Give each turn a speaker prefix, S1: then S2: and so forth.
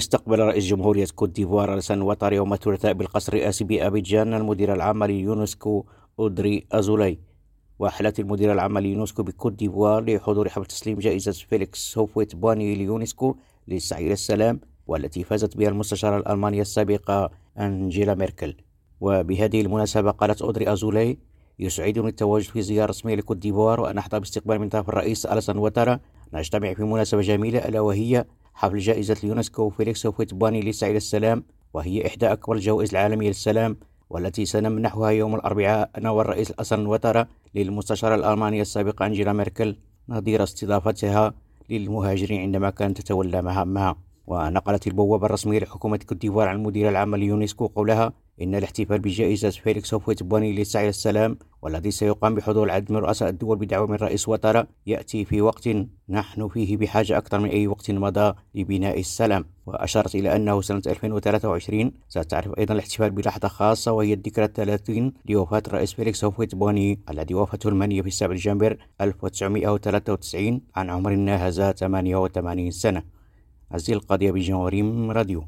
S1: استقبل رئيس جمهورية كوت ديفوار الحسن وترا يوم الثلاثاء بالقصر الرئاسي بأبيجان المدير العام ليونسكو أودري أزولي. وحلت المدير العام ليونسكو بكوت ديفوار لحضور حفل تسليم جائزة فيليكس هوفويت بوانيي ليونسكو للسعي إلى السلام والتي فازت بها المستشارة الألمانية السابقة أنجيلا ميركل. وبهذه المناسبة قالت أودري أزولي يسعدني التواجد في زيارة رسمية لكوت ديفوار وأن أحظى باستقبال من طرف الرئيس الحسن وترا نجتمع في مناسبة جميلة ألا وهي حفل جائزة اليونسكو فيليكس فويتباني لسعي السلام وهي إحدى أكبر الجوائز العالمية للسلام والتي سنمنحها يوم الأربعاء أنا والرئيس الحسن وترا للمستشارة الألمانية السابقة أنجيلا ميركل نظير استضافتها للمهاجرين عندما كانت تتولى مهامها. ونقلت البوابة الرسمية لحكومة كوت عن المدير العام ليونسكو قولها إن الاحتفال بجائزة فيليكس بوانيي للسعي السلام والذي سيقام بحضور العديد من رؤساء الدول بدعوة من رئيس وترا يأتي في وقت نحن فيه بحاجة أكثر من أي وقت مضى لبناء السلام. وأشارت إلى أنه سنة 2023 ستعرف أيضا الاحتفال بلحظة خاصة وهي الذكرى الثلاثين لوفاة الرئيس فيليكس بوانيي الذي وافته المنية في السابع دجنبر 1993 عن عمر ناهز 88 سنة. عزيز القضية بجنوريم راديو.